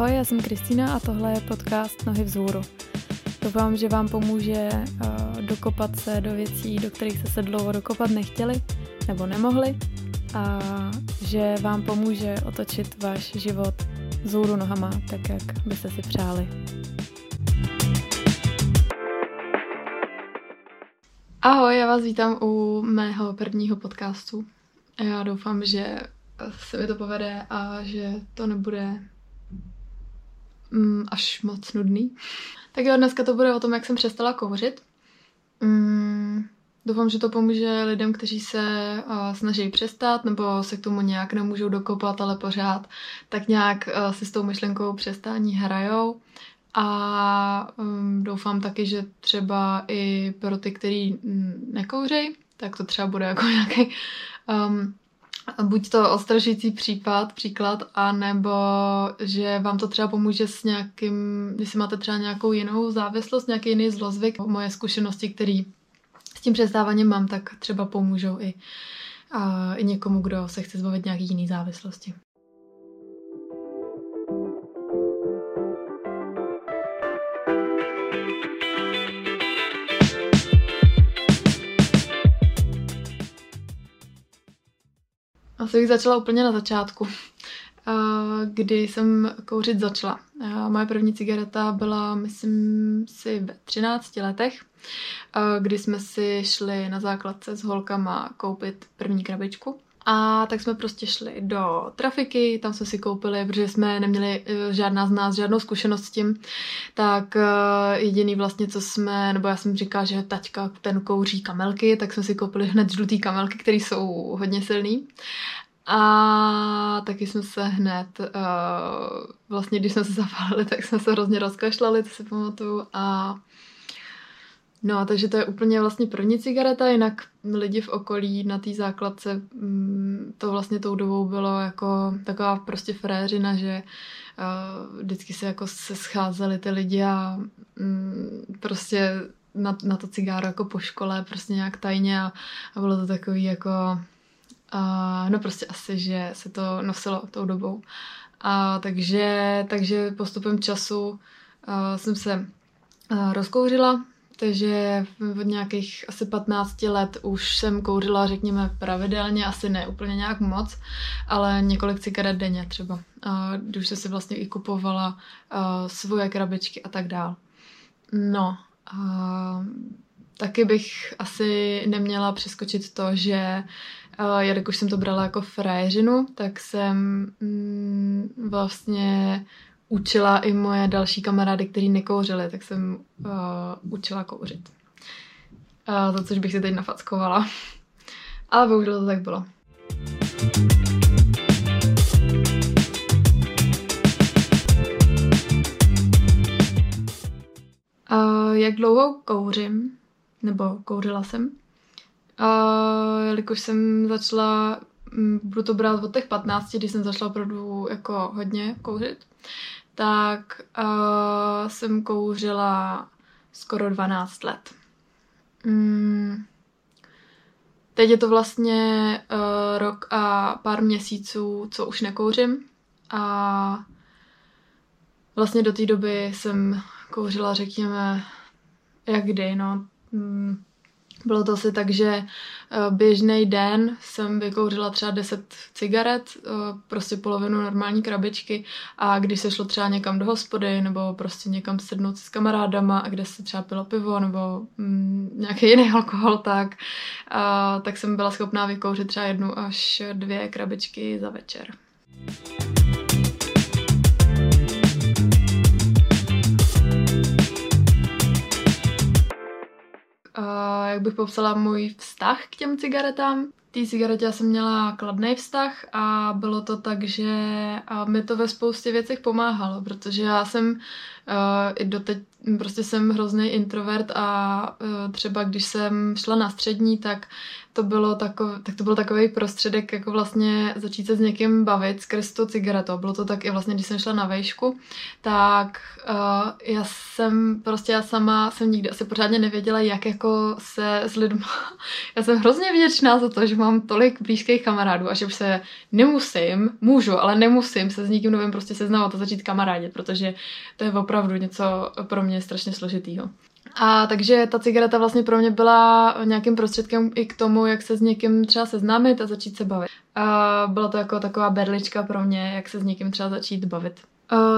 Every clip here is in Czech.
Ahoj, já jsem Kristýna a tohle je podcast Nohy vzhůru. Doufám, že vám pomůže uh, dokopat se do věcí, do kterých jste se dlouho dokopat nechtěli nebo nemohli a že vám pomůže otočit váš život vzhůru nohama, tak jak byste si přáli. Ahoj, já vás vítám u mého prvního podcastu. Já doufám, že se mi to povede a že to nebude mm, až moc nudný. Tak jo, dneska to bude o tom, jak jsem přestala kouřit. Mm, doufám, že to pomůže lidem, kteří se uh, snaží přestat nebo se k tomu nějak nemůžou dokopat, ale pořád tak nějak uh, si s tou myšlenkou přestání hrajou. A um, doufám taky, že třeba i pro ty, kteří nekouřejí, tak to třeba bude jako nějaký um, buď to ostražující případ, příklad, anebo že vám to třeba pomůže s nějakým, když máte třeba nějakou jinou závislost, nějaký jiný zlozvyk. Moje zkušenosti, které s tím přestáváním mám, tak třeba pomůžou i, a, i někomu, kdo se chce zbavit nějaký jiný závislosti. Asi bych začala úplně na začátku, kdy jsem kouřit začala. Moje první cigareta byla, myslím si, ve 13 letech, kdy jsme si šli na základce s holkama koupit první krabičku. A tak jsme prostě šli do trafiky, tam jsme si koupili, protože jsme neměli e, žádná z nás žádnou zkušenost s tím, tak e, jediný vlastně, co jsme, nebo já jsem říkala, že taťka ten kouří kamelky, tak jsme si koupili hned žlutý kamelky, které jsou hodně silný. A taky jsme se hned, uh, vlastně když jsme se zapálili, tak jsme se hrozně rozkašlali, to si pamatuju. A no, takže to je úplně vlastně první cigareta, jinak lidi v okolí na té základce, um, to vlastně tou dobou bylo jako taková prostě fréřina, že uh, vždycky se jako se scházeli ty lidi a um, prostě na, na to cigáro jako po škole, prostě nějak tajně a, a bylo to takový jako a, no prostě asi, že se to nosilo tou dobou. A takže, takže postupem času a, jsem se a, rozkouřila, takže od nějakých asi 15 let už jsem kouřila, řekněme, pravidelně, asi ne úplně nějak moc, ale několik cigaret denně třeba. A, když jsem si vlastně i kupovala a, svoje krabičky a tak dál. No, a, taky bych asi neměla přeskočit to, že uh, jelikož jsem to brala jako frajeřinu, tak jsem mm, vlastně učila i moje další kamarády, kteří nekouřili, tak jsem uh, učila kouřit. Uh, za což bych si teď nafackovala. Ale bohužel to tak bylo. Uh, jak dlouho kouřím? nebo kouřila jsem. A jelikož jsem začala, mm, budu to brát od těch 15, když jsem začala opravdu jako hodně kouřit, tak uh, jsem kouřila skoro 12 let. Mm. Teď je to vlastně uh, rok a pár měsíců, co už nekouřím. A vlastně do té doby jsem kouřila, řekněme, jak kdy, no, Hmm. Bylo to asi tak, že eh, běžný den jsem vykouřila třeba 10 cigaret, eh, prostě polovinu normální krabičky a když se šlo třeba někam do hospody nebo prostě někam sednout s kamarádama a kde se třeba pilo pivo nebo mm, nějaký jiný alkohol, tak, a, tak jsem byla schopná vykouřit třeba jednu až dvě krabičky za večer. Uh, jak bych popsala můj vztah k těm cigaretám. Té cigaretě já jsem měla kladný vztah a bylo to tak, že mi to ve spoustě věcech pomáhalo, protože já jsem uh, i doteď prostě jsem hrozný introvert a uh, třeba když jsem šla na střední, tak to bylo takový, tak to byl takový prostředek, jako vlastně začít se s někým bavit skrz tu cigaretu. Bylo to tak i vlastně, když jsem šla na vejšku, tak uh, já jsem prostě já sama jsem nikdy asi pořádně nevěděla, jak jako se s lidmi. já jsem hrozně vděčná za to, že mám tolik blízkých kamarádů a že už se nemusím, můžu, ale nemusím se s nikým novým prostě seznamovat a začít kamarádit, protože to je opravdu něco pro mě strašně složitýho. A takže ta cigareta vlastně pro mě byla nějakým prostředkem i k tomu, jak se s někým třeba seznámit a začít se bavit. A byla to jako taková berlička pro mě, jak se s někým třeba začít bavit.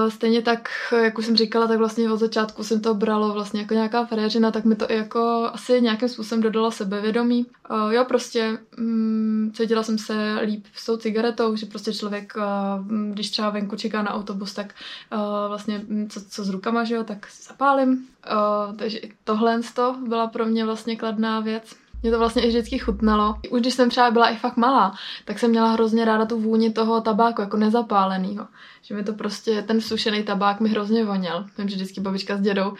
Stejně tak, jak už jsem říkala, tak vlastně od začátku jsem to bralo vlastně jako nějaká fréřina, tak mi to i jako asi nějakým způsobem dodalo sebevědomí. Uh, jo, prostě um, cítila jsem se líp s tou cigaretou, že prostě člověk, uh, když třeba venku čeká na autobus, tak uh, vlastně co, co s rukama, že jo, tak zapálím. Uh, takže tohle byla pro mě vlastně kladná věc. Mě to vlastně i vždycky chutnalo. Už když jsem třeba byla i fakt malá, tak jsem měla hrozně ráda tu vůni toho tabáku, jako nezapálenýho. Že mi to prostě, ten sušený tabák mi hrozně voněl. Vím, že vždycky babička s dědou, uh,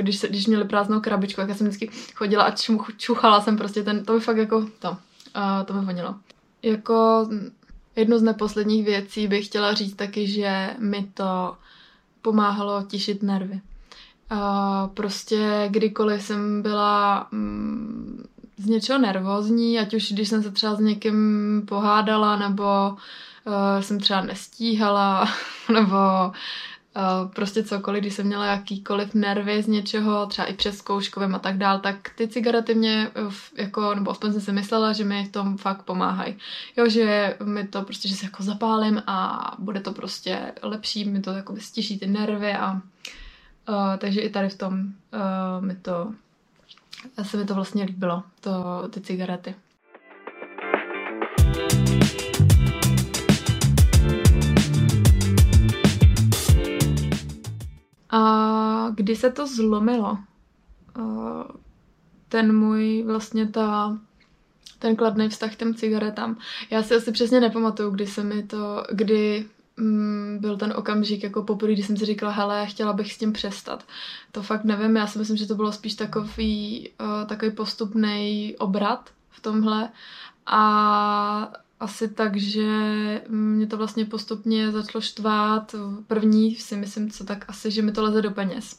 když, se, když měli prázdnou krabičku, tak já jsem vždycky chodila a čuch, čuchala jsem prostě ten, to mi fakt jako to, uh, to mi vonilo. Jako jednu z neposledních věcí bych chtěla říct taky, že mi to pomáhalo tišit nervy. Uh, prostě kdykoliv jsem byla mm, z něčeho nervózní, ať už když jsem se třeba s někým pohádala, nebo uh, jsem třeba nestíhala, nebo uh, prostě cokoliv, když jsem měla jakýkoliv nervy z něčeho, třeba i přes zkouškovým a tak dál, tak ty cigarety mě, jako, nebo aspoň jsem si myslela, že mi v tom fakt pomáhají. Jo, že mi to prostě, že se jako zapálím a bude to prostě lepší, mi to jako stiší ty nervy a Uh, takže i tady v tom uh, mi to, se mi to vlastně líbilo, to, ty cigarety. A kdy se to zlomilo? Uh, ten můj vlastně ta ten kladný vztah k těm cigaretám. Já si asi přesně nepamatuju, kdy se mi to, kdy mm, byl ten okamžik jako poprvé, kdy jsem si říkala, hele, chtěla bych s tím přestat. To fakt nevím, já si myslím, že to bylo spíš takový, uh, takový postupný obrat v tomhle a asi tak, že mě to vlastně postupně začalo štvát. První si myslím, co tak asi, že mi to leze do peněz.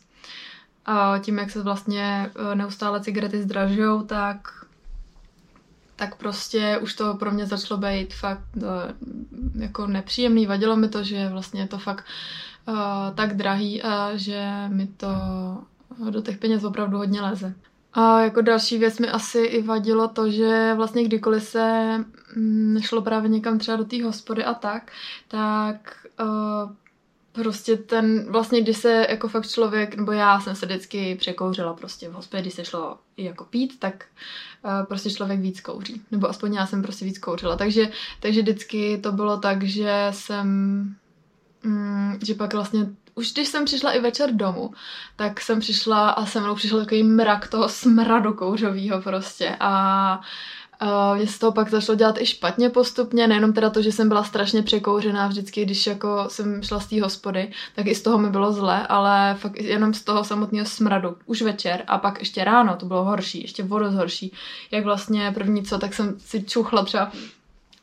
A tím, jak se vlastně eh, neustále cigarety zdražují, tak tak prostě už to pro mě začalo být fakt uh, jako nepříjemný. Vadilo mi to, že vlastně je to fakt uh, tak drahý a že mi to do těch peněz opravdu hodně leze. A jako další věc mi asi i vadilo to, že vlastně kdykoliv se mm, právě někam třeba do té hospody a tak, tak uh, prostě ten, vlastně když se jako fakt člověk, nebo já jsem se vždycky překouřila prostě v hospodě, když se šlo i jako pít, tak uh, prostě člověk víc kouří. Nebo aspoň já jsem prostě víc kouřila. Takže, takže vždycky to bylo tak, že jsem, mm, že pak vlastně už když jsem přišla i večer domů, tak jsem přišla a se mnou přišel takový mrak toho smradu kouřového prostě a Uh, mě se to pak začalo dělat i špatně postupně, nejenom teda to, že jsem byla strašně překouřená vždycky, když jako jsem šla z té hospody, tak i z toho mi bylo zle, ale fakt jenom z toho samotného smradu, už večer a pak ještě ráno, to bylo horší, ještě vodost horší, jak vlastně první co, tak jsem si čuchla třeba,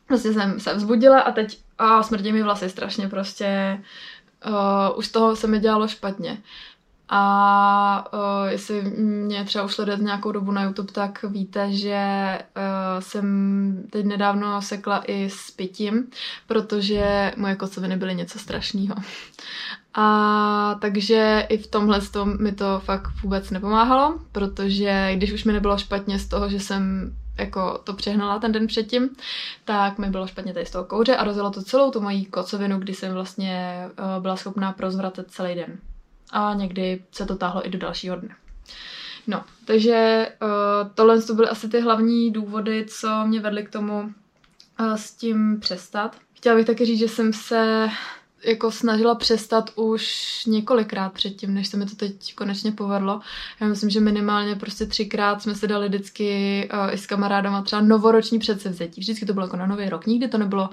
vlastně jsem se vzbudila a teď a smrdí mi vlasy strašně prostě, uh, už z toho se mi dělalo špatně. A uh, jestli mě třeba už sledujete nějakou dobu na YouTube, tak víte, že uh, jsem teď nedávno sekla i s pitím, protože moje kocoviny byly něco strašného. A takže i v tomhle tom mi to fakt vůbec nepomáhalo, protože když už mi nebylo špatně z toho, že jsem jako to přehnala ten den předtím, tak mi bylo špatně tady z toho kouře a rozjelo to celou tu moji kocovinu, kdy jsem vlastně uh, byla schopná prozvratet celý den a někdy se to táhlo i do dalšího dne. No, takže uh, tohle to byly asi ty hlavní důvody, co mě vedly k tomu uh, s tím přestat. Chtěla bych taky říct, že jsem se jako snažila přestat už několikrát předtím, než se mi to teď konečně povedlo. Já myslím, že minimálně prostě třikrát jsme se dali vždycky uh, i s kamarádama třeba novoroční předsevzetí. Vždycky to bylo jako na nový rok. Nikdy to nebylo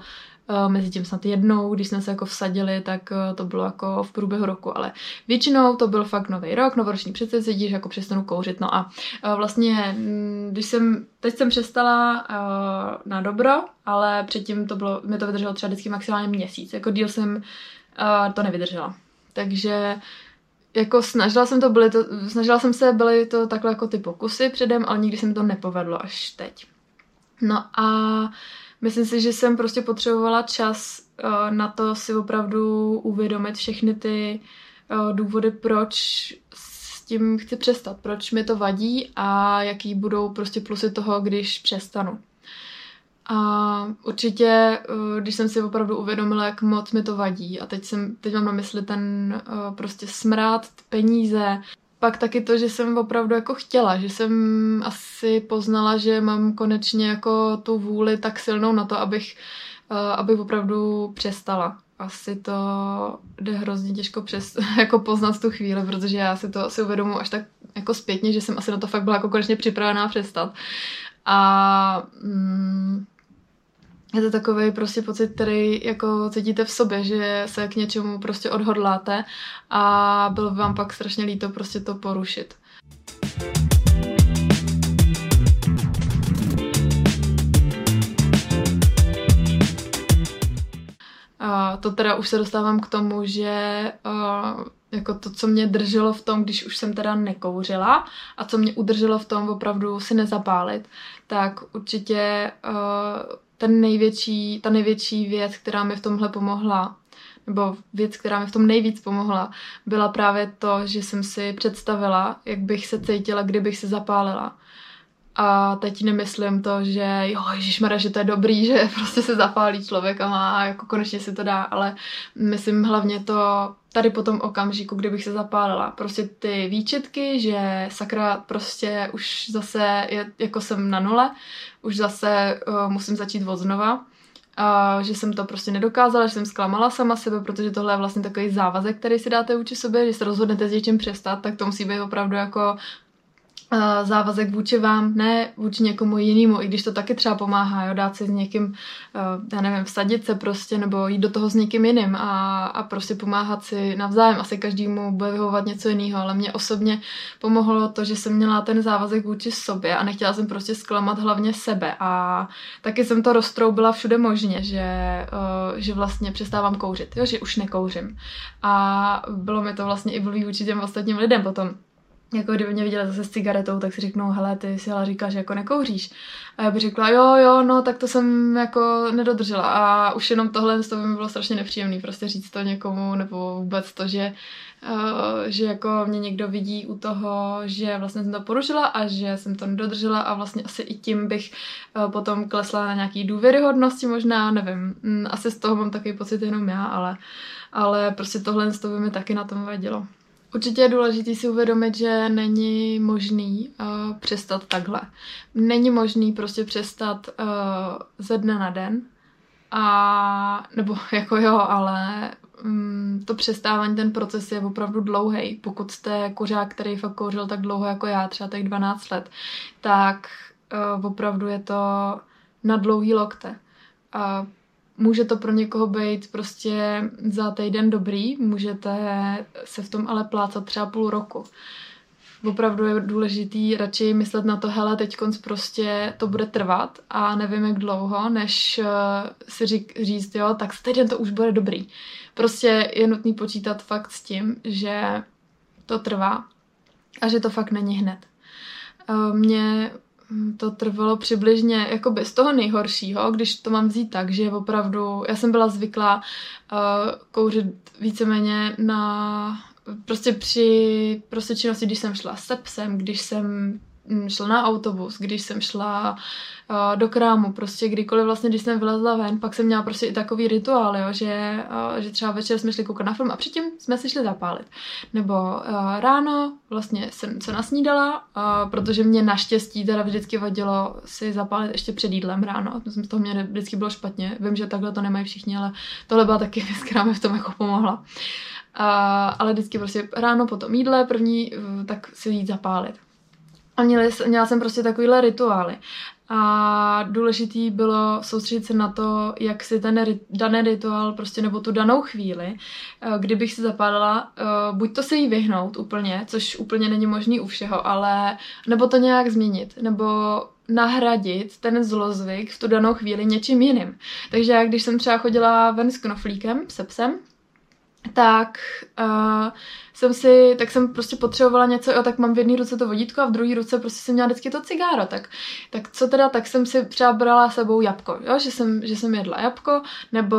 mezi tím snad jednou, když jsme se jako vsadili, tak uh, to bylo jako v průběhu roku, ale většinou to byl fakt nový rok, novoroční předsevzetí, že jako přestanu kouřit. No a uh, vlastně, mm, když jsem, teď jsem přestala uh, na dobro, ale předtím to bylo, mi to vydrželo třeba vždycky maximálně měsíc, jako díl jsem uh, to nevydržela. Takže jako snažila jsem to, byly to, snažila jsem se, byly to takhle jako ty pokusy předem, ale nikdy se mi to nepovedlo až teď. No a myslím si, že jsem prostě potřebovala čas uh, na to si opravdu uvědomit všechny ty uh, důvody, proč s tím chci přestat, proč mi to vadí a jaký budou prostě plusy toho, když přestanu. A určitě, eh, když jsem si opravdu uvědomila, jak moc mi to vadí, a teď, jsem, teď mám na mysli ten prostě smrát, peníze, pak taky to, že jsem opravdu jako chtěla, že jsem asi poznala, že mám konečně jako tu vůli tak silnou na to, abych, eh, abych opravdu přestala. Asi to jde hrozně těžko přes, jako poznat tu chvíli, protože já si to asi uvědomuji až tak jako zpětně, že jsem asi na to fakt byla jako konečně připravená přestat. A mm, je to takový prostě pocit, který jako cítíte v sobě, že se k něčemu prostě odhodláte a bylo by vám pak strašně líto prostě to porušit. A to teda už se dostávám k tomu, že uh, jako to, co mě drželo v tom, když už jsem teda nekouřila a co mě udrželo v tom opravdu si nezapálit, tak určitě uh, ten největší, ta největší věc, která mi v tomhle pomohla, nebo věc, která mi v tom nejvíc pomohla, byla právě to, že jsem si představila, jak bych se cítila, kdybych se zapálila. A teď nemyslím to, že jo, ježišmarja, že to je dobrý, že prostě se zapálí člověk a má, jako konečně si to dá, ale myslím hlavně to tady po tom okamžiku, kdybych se zapálila. Prostě ty výčitky, že sakra prostě už zase je, jako jsem na nule, už zase uh, musím začít od znova. A že jsem to prostě nedokázala, že jsem zklamala sama sebe, protože tohle je vlastně takový závazek, který si dáte vůči sobě, že se rozhodnete s něčím přestat, tak to musí být opravdu jako závazek vůči vám, ne vůči někomu jinému, i když to taky třeba pomáhá, jo, dát se s někým, já nevím, vsadit se prostě, nebo jít do toho s někým jiným a, a prostě pomáhat si navzájem. Asi každému bude vyhovovat něco jiného, ale mě osobně pomohlo to, že jsem měla ten závazek vůči sobě a nechtěla jsem prostě zklamat hlavně sebe a taky jsem to roztroubila všude možně, že, že vlastně přestávám kouřit, jo, že už nekouřím. A bylo mi to vlastně i blbý vůči těm ostatním lidem potom, jako kdyby mě viděla zase s cigaretou, tak si řeknou, hele, ty si ale říkáš, že jako nekouříš. A já bych řekla, jo, jo, no, tak to jsem jako nedodržela. A už jenom tohle to by mi bylo strašně nepříjemný, prostě říct to někomu, nebo vůbec to, že, uh, že jako mě někdo vidí u toho, že vlastně jsem to porušila a že jsem to nedodržela a vlastně asi i tím bych uh, potom klesla na nějaký důvěryhodnosti možná, nevím, mm, asi z toho mám takový pocit jenom já, ale, ale prostě tohle to by mi taky na tom vadilo. Určitě je důležité si uvědomit, že není možný uh, přestat takhle. Není možný prostě přestat uh, ze dne na den. A, nebo jako jo, ale um, to přestávání, ten proces je opravdu dlouhý. Pokud jste kuřák, který fakt kouřil tak dlouho jako já, třeba tak 12 let, tak uh, opravdu je to na dlouhý lokte. Uh, Může to pro někoho být prostě za týden dobrý, můžete se v tom ale plácat třeba půl roku. Opravdu je důležitý radši myslet na to, hele, teď prostě to bude trvat a nevím jak dlouho, než uh, si řík, říct, jo, tak týden to už bude dobrý. Prostě je nutný počítat fakt s tím, že to trvá a že to fakt není hned. Uh, mě to trvalo přibližně jako bez toho nejhoršího, když to mám vzít tak, že opravdu, já jsem byla zvyklá uh, kouřit víceméně na prostě při prostě činnosti, když jsem šla se psem, když jsem Mm, šla na autobus, když jsem šla uh, do krámu, prostě kdykoliv vlastně, když jsem vylezla ven, pak jsem měla prostě i takový rituál, jo, že, uh, že třeba večer jsme šli koukat na film a předtím jsme si šli zapálit. Nebo uh, ráno vlastně jsem se nasnídala, protože mě naštěstí teda vždycky vadilo si zapálit ještě před jídlem ráno, z toho mě vždycky bylo špatně, vím, že takhle to nemají všichni, ale tohle byla taky věc, která mi v tom jako pomohla. Uh, ale vždycky prostě ráno po tom jídle první, uh, tak si jít zapálit. A měli, měla jsem prostě takovýhle rituály. a důležitý bylo soustředit se na to, jak si ten daný rituál prostě nebo tu danou chvíli, eh, kdybych si zapálila, eh, buď to se jí vyhnout úplně, což úplně není možný u všeho, ale nebo to nějak změnit, nebo nahradit ten zlozvyk v tu danou chvíli něčím jiným. Takže já, když jsem třeba chodila ven s knoflíkem, se psem, tak uh, jsem si, tak jsem prostě potřebovala něco, jo, tak mám v jedné ruce to vodítko a v druhé ruce prostě jsem měla vždycky to cigáro, tak, tak co teda, tak jsem si třeba brala sebou jabko, jo, že jsem, že jsem jedla jabko, nebo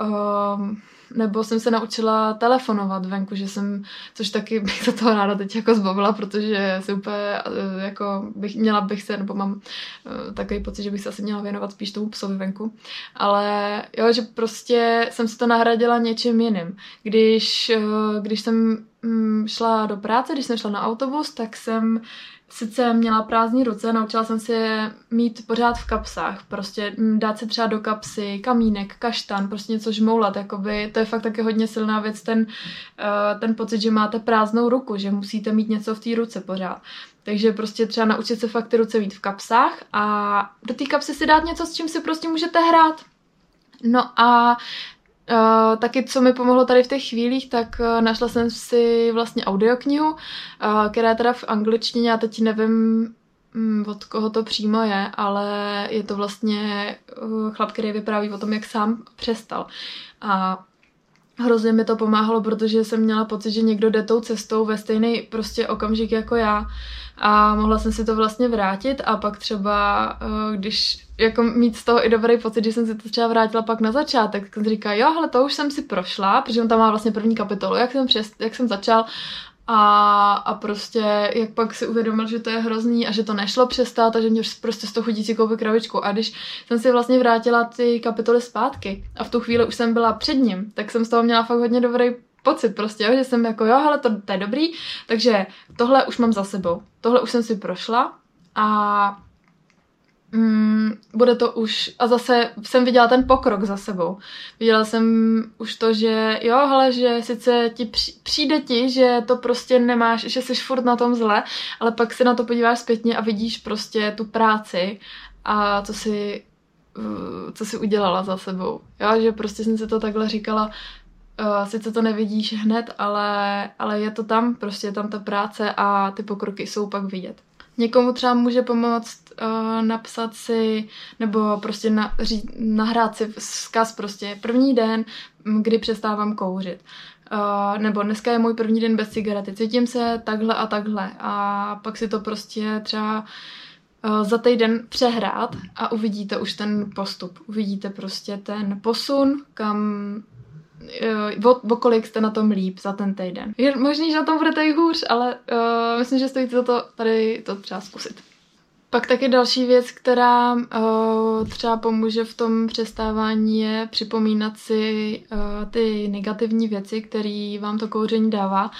uh, nebo jsem se naučila telefonovat venku, že jsem, což taky bych za toho ráda teď jako zbavila, protože si úplně, eh, jako bych, měla bych se, nebo mám uh, takový pocit, že bych se asi měla věnovat spíš tomu psovi venku, ale jo, že prostě jsem si to nahradila něčím jiným. Když, uh, když jsem um, šla do práce, když jsem šla na autobus, tak jsem sice měla prázdní ruce, naučila jsem si je mít pořád v kapsách, prostě dát si třeba do kapsy kamínek, kaštan, prostě něco žmoulat, jakoby, to je fakt taky hodně silná věc, ten, uh, ten pocit, že máte prázdnou ruku, že musíte mít něco v té ruce pořád. Takže prostě třeba naučit se fakt ty ruce mít v kapsách a do té kapsy si dát něco, s čím si prostě můžete hrát. No a Uh, taky, co mi pomohlo tady v těch chvílích, tak uh, našla jsem si vlastně audioknihu, uh, která je teda v angličtině, já teď nevím, um, od koho to přímo je, ale je to vlastně uh, chlap, který vypráví o tom, jak sám přestal. A hrozně mi to pomáhalo, protože jsem měla pocit, že někdo jde tou cestou ve stejný prostě okamžik jako já. A mohla jsem si to vlastně vrátit a pak třeba, eh, když jako mít z toho i dobrý pocit, že jsem si to třeba vrátila pak na začátek, tak jsem říká, jo, ale to už jsem si prošla, protože on tam má vlastně první kapitolu, jak jsem, přes, jak jsem začal a, a prostě jak pak si uvědomil, že to je hrozný a že to nešlo přestat a že mě prostě z toho chutí si koupit kravičku. A když jsem si vlastně vrátila ty kapitoly zpátky a v tu chvíli už jsem byla před ním, tak jsem z toho měla fakt hodně dobrý pocit prostě, jo, že jsem jako jo, ale to, to je dobrý, takže tohle už mám za sebou. Tohle už jsem si prošla a mm, bude to už, a zase jsem viděla ten pokrok za sebou. Viděla jsem už to, že jo, ale že sice ti přijde ti, že to prostě nemáš, že jsi furt na tom zle, ale pak se na to podíváš zpětně a vidíš prostě tu práci a co si uh, co si udělala za sebou. Jo, že prostě jsem si to takhle říkala, uh, sice to nevidíš hned, ale, ale je to tam, prostě je tam ta práce a ty pokroky jsou pak vidět. Někomu třeba může pomoct uh, napsat si, nebo prostě na, ří, nahrát si vzkaz prostě první den, kdy přestávám kouřit. Uh, nebo dneska je můj první den bez cigarety, cítím se takhle a takhle a pak si to prostě třeba uh, za týden přehrát a uvidíte už ten postup. Uvidíte prostě ten posun, kam o, o kolik jste na tom líp za ten týden. Je možný, že na tom budete i hůř, ale uh, myslím, že stojí to, to tady to třeba zkusit. Pak taky další věc, která uh, třeba pomůže v tom přestávání, je připomínat si uh, ty negativní věci, které vám to kouření dává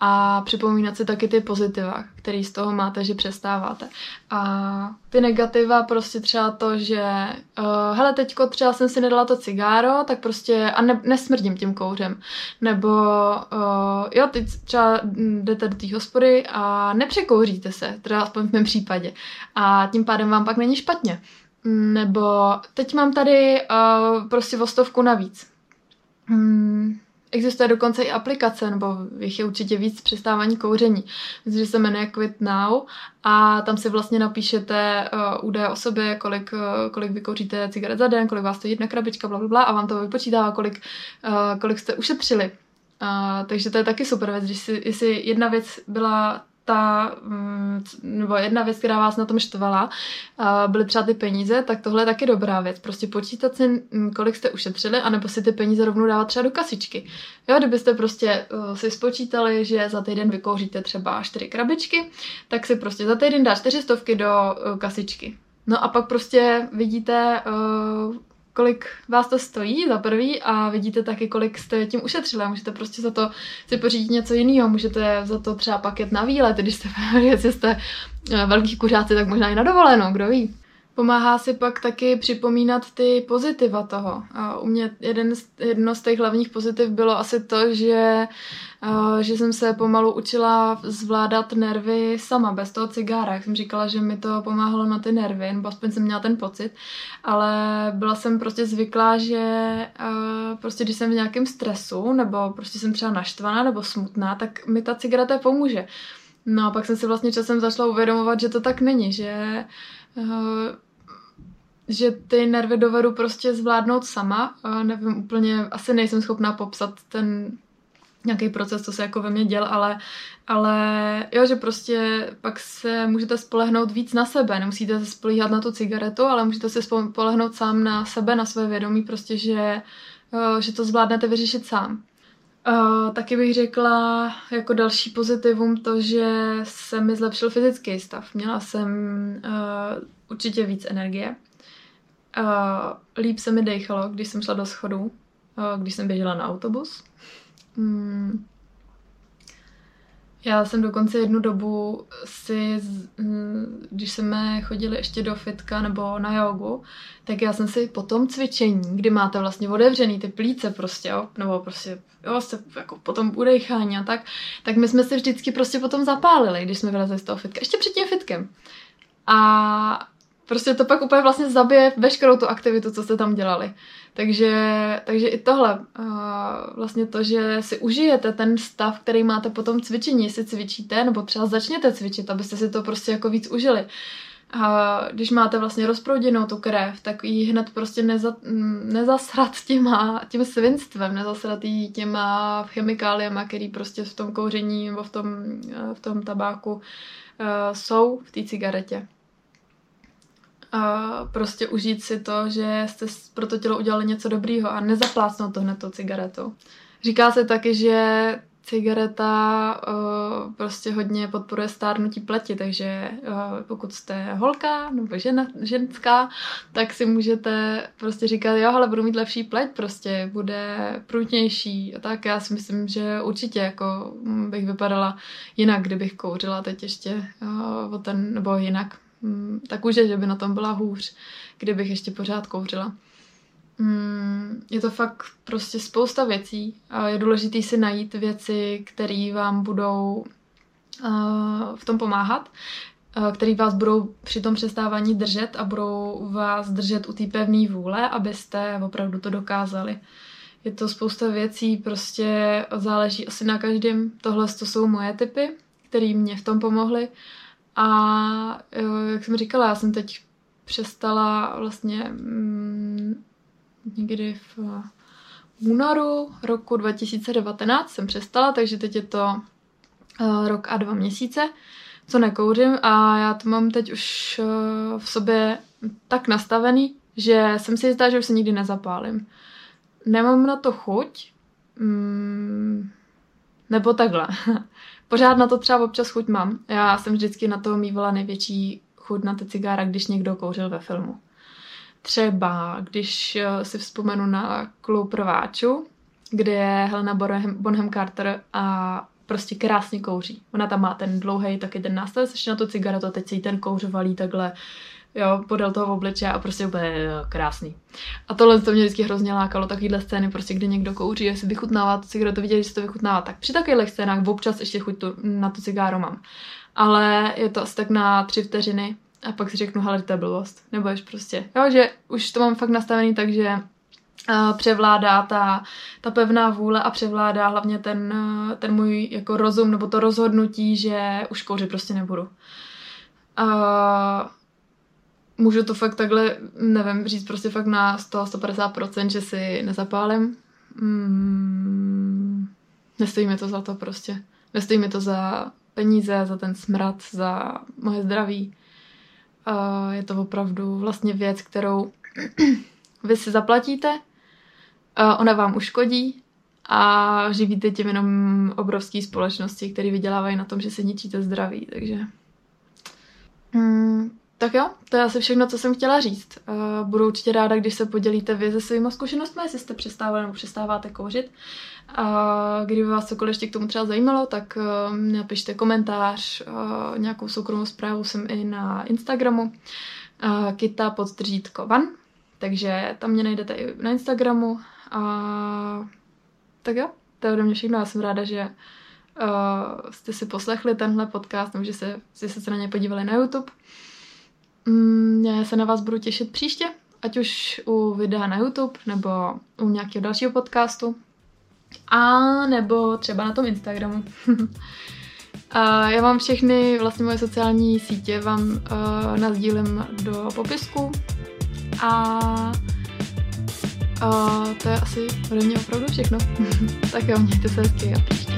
a připomínat si taky ty pozitiva, který z toho máte, že přestáváte. A ty negativa prostě třeba to, že uh, hele, teďko třeba jsem si nedala to cigáro, tak prostě a ne, nesmrdím tím kouřem. Nebo uh, jo, teď třeba jdete do té hospody a nepřekouříte se, teda aspoň v mém případě. A tím pádem vám pak není špatně. Nebo teď mám tady uh, prostě vostovku navíc. Hmm, Existuje dokonce i aplikace, nebo jich je určitě víc přestávání kouření. Myslím, že se jmenuje Quit Now a tam si vlastně napíšete uh, údaje o sobě, kolik, uh, kolik vykouříte cigaret za den, kolik vás to jedna krabička, bla, bla, bla a vám to vypočítá, kolik, uh, kolik jste ušetřili. Uh, takže to je taky super věc, když si, jestli jedna věc byla ta, mm, nebo jedna věc, která vás na tom štvala, byly třeba ty peníze, tak tohle je taky dobrá věc. Prostě počítat si, mm, kolik jste ušetřili, anebo si ty peníze rovnou dávat třeba do kasičky. Jo, kdybyste prostě uh, si spočítali, že za týden vykouříte třeba čtyři krabičky, tak si prostě za týden dá čtyři stovky do uh, kasičky. No a pak prostě vidíte, kolik vás to stojí za prvý a vidíte taky, kolik jste tím ušetřili. Můžete prostě za to si pořídit něco jiného. Můžete za to třeba paket na výlet, když jste, jste eh, velký kuřáci, tak možná i na dovolenou, kdo ví. Pomáhá si pak taky připomínat ty pozitiva toho. U mě jeden z, jedno z těch hlavních pozitiv bylo asi to, že, že jsem se pomalu učila zvládat nervy sama, bez toho cigára. Jak jsem říkala, že mi to pomáhalo na ty nervy, nebo aspoň jsem měla ten pocit. Ale byla jsem prostě zvyklá, že prostě když jsem v nějakém stresu, nebo prostě jsem třeba naštvaná nebo smutná, tak mi ta cigareta pomůže. No a pak jsem si vlastně časem začala uvědomovat, že to tak není, že že ty nervy dovedu prostě zvládnout sama. A nevím úplně, asi nejsem schopná popsat ten nějaký proces, co se jako ve mně děl, ale, ale jo, že prostě pak se můžete spolehnout víc na sebe, nemusíte se spolíhat na tu cigaretu, ale můžete se spolehnout sám na sebe, na své vědomí, prostě, že, že to zvládnete vyřešit sám. Uh, taky bych řekla jako další pozitivum to, že se mi zlepšil fyzický stav. Měla jsem uh, určitě víc energie. Uh, líp se mi dechalo, když jsem šla do schodu, uh, když jsem běžela na autobus. Hmm. Já jsem dokonce jednu dobu si, mm, když jsme chodili ještě do fitka nebo na jogu, tak já jsem si po tom cvičení, kdy máte vlastně otevřený ty plíce prostě, jo, nebo prostě, jo, se jako po tom udechání a tak, tak my jsme si vždycky prostě potom zapálili, když jsme vylezli z toho fitka, ještě před tím fitkem. A prostě to pak úplně vlastně zabije veškerou tu aktivitu, co jste tam dělali. Takže, takže i tohle, uh, vlastně to, že si užijete ten stav, který máte po tom cvičení, jestli cvičíte, nebo třeba začněte cvičit, abyste si to prostě jako víc užili. A když máte vlastně rozprouděnou tu krev, tak ji hned prostě neza, nezasrat těma, tím svinstvem, nezasrat jí těma chemikáliemi, který prostě v tom kouření nebo v tom, v tom tabáku uh, jsou v té cigaretě a prostě užít si to, že jste pro to tělo udělali něco dobrýho a nezaplácnout to hned tou cigaretou. Říká se taky, že cigareta uh, prostě hodně podporuje stárnutí pleti, takže uh, pokud jste holka nebo žena, ženská, tak si můžete prostě říkat, jo, ale budu mít lepší pleť, prostě bude průtnější a tak. Já si myslím, že určitě jako bych vypadala jinak, kdybych kouřila teď ještě uh, o ten, nebo jinak Mm, tak už je, že by na tom byla hůř, kdybych ještě pořád kouřila. Mm, je to fakt prostě spousta věcí a je důležité si najít věci, které vám budou v tom pomáhat, které vás budou při tom přestávání držet a budou vás držet u té pevné vůle, abyste opravdu to dokázali. Je to spousta věcí, prostě záleží asi na každém. Tohle to jsou moje typy, které mě v tom pomohly a jak jsem říkala, já jsem teď přestala vlastně mm, někdy v únoru roku 2019 jsem přestala, takže teď je to uh, rok a dva měsíce, co nekouřím a já to mám teď už uh, v sobě tak nastavený, že jsem si jistá, že už se nikdy nezapálím. Nemám na to chuť, mm, nebo takhle. Pořád na to třeba občas chuť mám. Já jsem vždycky na to mývala největší chuť na ty cigára, když někdo kouřil ve filmu. Třeba, když eh, si vzpomenu na klub rváčů, kde je Helena Bonham Carter a prostě krásně kouří. Ona tam má ten dlouhý taky ten nástroj, ještě na to cigaretu, teď si ten kouř valí takhle jo, podél toho obličeje a prostě úplně jo, krásný. A tohle to mě vždycky hrozně lákalo, takovýhle scény, prostě kde někdo kouří, jestli vychutnává tu cigaretu, viděli, že to vychutnává, tak při takových scénách občas ještě chuť tu, na tu cigáru mám. Ale je to asi tak na tři vteřiny a pak si řeknu, hele, to je blbost. Nebo ješ prostě, jo, že už to mám fakt nastavený, takže uh, převládá ta, ta pevná vůle a převládá hlavně ten, uh, ten můj jako rozum nebo to rozhodnutí, že už kouřit prostě nebudu. Uh, můžu to fakt takhle, nevím, říct prostě fakt na 100-150%, že si nezapálím. Mm, nestojí mi to za to prostě. Nestojí mi to za peníze, za ten smrad, za moje zdraví. Uh, je to opravdu vlastně věc, kterou vy si zaplatíte, uh, ona vám uškodí a živíte tím jenom obrovské společnosti, které vydělávají na tom, že se ničíte zdraví, takže... Mm, tak jo, to je asi všechno, co jsem chtěla říct. Uh, budu určitě ráda, když se podělíte vy se svými zkušenostmi, jestli jste přestávali nebo přestáváte kouřit. A uh, kdyby vás cokoliv ještě k tomu třeba zajímalo, tak uh, napište komentář, uh, nějakou soukromou zprávu jsem i na Instagramu. kita podtržítko van, takže tam mě najdete i na Instagramu a tak jo, to je ode mě všechno. Já jsem ráda, že jste si poslechli tenhle podcast, nebo že že se na ně podívali na YouTube. Mm, já se na vás budu těšit příště, ať už u videa na YouTube, nebo u nějakého dalšího podcastu, a nebo třeba na tom Instagramu. a já vám všechny vlastně moje sociální sítě vám uh, nazdílím do popisku a uh, to je asi ode mě opravdu všechno. tak jo, mějte se hezky a příště.